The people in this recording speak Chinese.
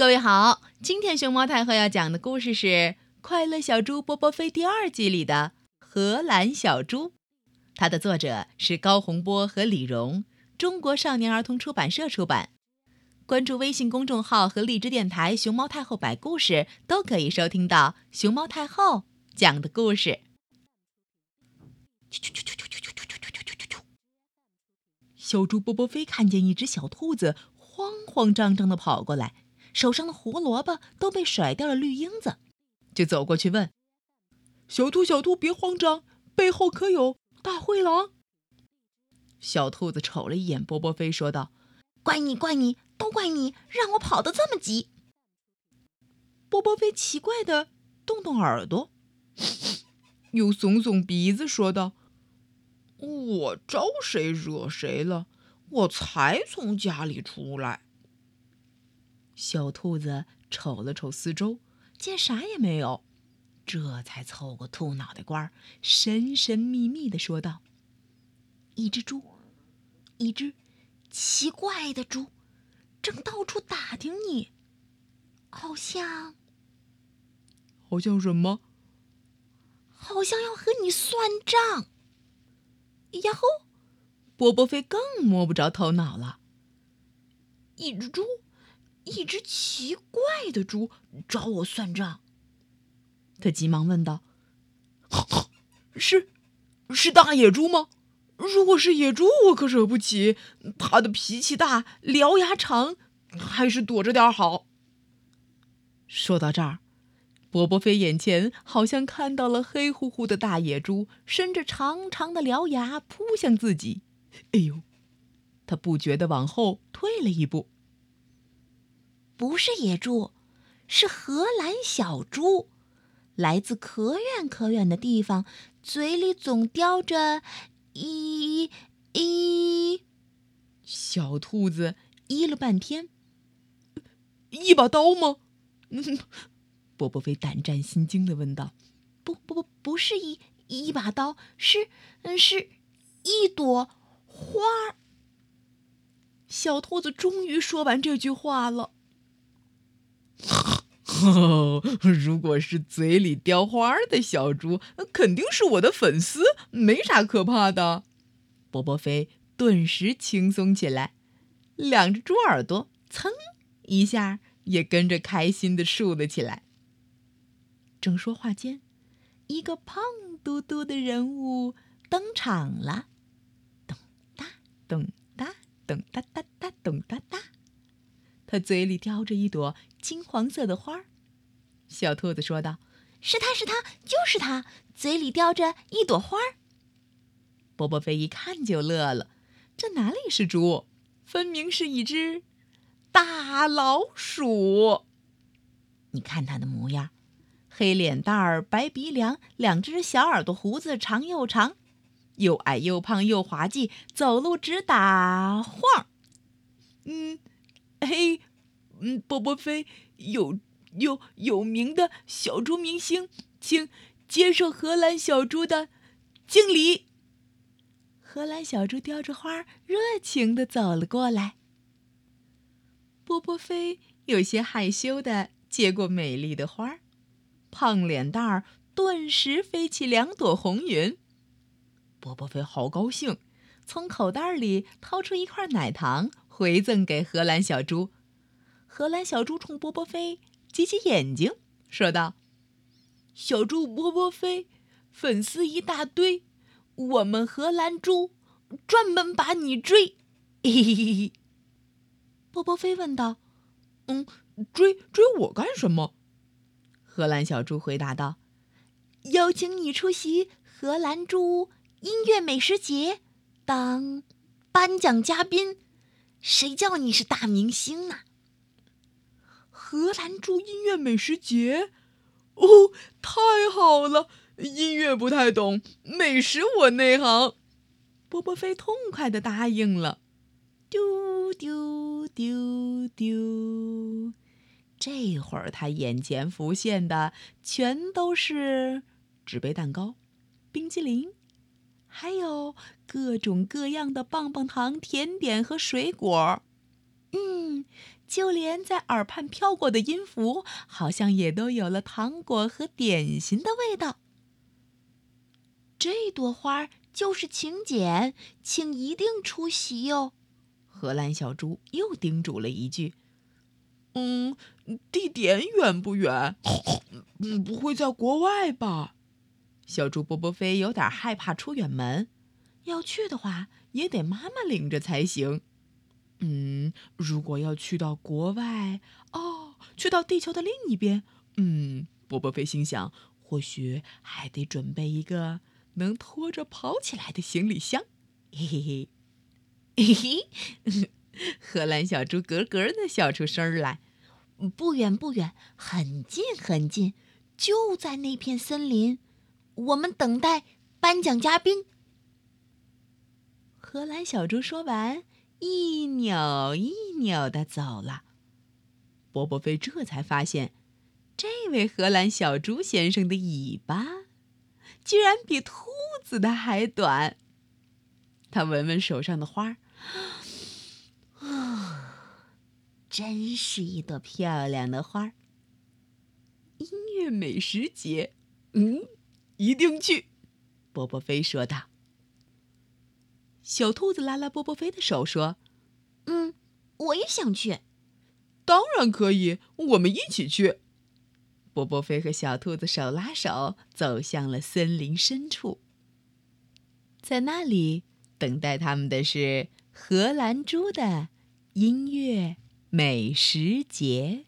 各位好，今天熊猫太后要讲的故事是《快乐小猪波波飞》第二季里的荷兰小猪。它的作者是高洪波和李荣，中国少年儿童出版社出版。关注微信公众号和荔枝电台“熊猫太后摆故事”，都可以收听到熊猫太后讲的故事。小猪波波飞看见一只小兔子慌慌张张地跑过来，手上的胡萝卜都被甩掉了绿缨子，就走过去问：“小兔，小兔，别慌张，背后可有大灰狼？”小兔子瞅了一眼波波飞，说道：“怪你，怪你。”都怪你让我跑得这么急。波波飞奇怪的动动耳朵，又耸耸鼻子，说道：“我招谁惹谁了？我才从家里出来。”小兔子瞅了瞅四周，见啥也没有，这才凑过兔脑袋瓜，神神秘秘的说道：“一只猪，一只奇怪的猪。”正到处打听你，好像，好像什么？好像要和你算账。呀吼！波波飞更摸不着头脑了。一只猪，一只奇怪的猪找我算账。他急忙问道：“是，是大野猪吗？”如果是野猪，我可惹不起。它的脾气大，獠牙长，还是躲着点好。说到这儿，波波飞眼前好像看到了黑乎乎的大野猪，伸着长长的獠牙扑向自己。哎呦！他不觉得往后退了一步。不是野猪，是荷兰小猪，来自可远可远的地方，嘴里总叼着。一一，小兔子咦了半天，一把刀吗？波波飞胆战心惊的问道：“不不不，不是一一把刀，是嗯，是一朵花。”小兔子终于说完这句话了。如果是嘴里叼花的小猪，那肯定是我的粉丝，没啥可怕的。波波飞顿时轻松起来，两只猪耳朵噌一下也跟着开心的竖了起来。正说话间，一个胖嘟嘟的人物登场了，咚哒咚哒咚哒哒哒咚哒哒，他嘴里叼着一朵金黄色的花儿。小兔子说道：“是他是他，就是他，嘴里叼着一朵花儿。”波波飞一看就乐了，这哪里是猪，分明是一只大老鼠。你看它的模样，黑脸蛋儿，白鼻梁，两只小耳朵，胡子长又长，又矮又胖又滑稽，走路直打晃。嗯，嘿，嗯，波波飞有。有有名的小猪明星，请接受荷兰小猪的敬礼。荷兰小猪叼着花，热情的走了过来。波波飞有些害羞的接过美丽的花，胖脸蛋儿顿时飞起两朵红云。波波飞好高兴，从口袋里掏出一块奶糖，回赠给荷兰小猪。荷兰小猪冲波波飞。挤挤眼睛，说道：“小猪波波飞，粉丝一大堆，我们荷兰猪专门把你追。”嘿嘿嘿。波波飞问道：“嗯，追追我干什么？”荷兰小猪回答道：“邀请你出席荷兰猪音乐美食节，当颁奖嘉宾。谁叫你是大明星呢？”荷兰猪音乐美食节，哦，太好了！音乐不太懂，美食我内行。波波飞痛快的答应了。丢丢丢丢，这会儿他眼前浮现的全都是纸杯蛋糕、冰激凌，还有各种各样的棒棒糖、甜点和水果。嗯。就连在耳畔飘过的音符，好像也都有了糖果和点心的味道。这朵花就是请柬，请一定出席哟。荷兰小猪又叮嘱了一句：“嗯，地点远不远？嗯，不会在国外吧？”小猪波波飞有点害怕出远门，要去的话也得妈妈领着才行。嗯，如果要去到国外，哦，去到地球的另一边，嗯，波波飞心想，或许还得准备一个能拖着跑起来的行李箱。嘿嘿嘿，嘿嘿，荷兰小猪咯咯的笑出声来。不远不远，很近很近，就在那片森林。我们等待颁奖嘉宾。荷兰小猪说完。一扭一扭的走了，波波飞这才发现，这位荷兰小猪先生的尾巴居然比兔子的还短。他闻闻手上的花，啊，真是一朵漂亮的花。音乐美食节，嗯，一定去。波波飞说道。小兔子拉拉波波飞的手说：“嗯，我也想去。”“当然可以，我们一起去。”波波飞和小兔子手拉手走向了森林深处，在那里等待他们的是荷兰猪的音乐美食节。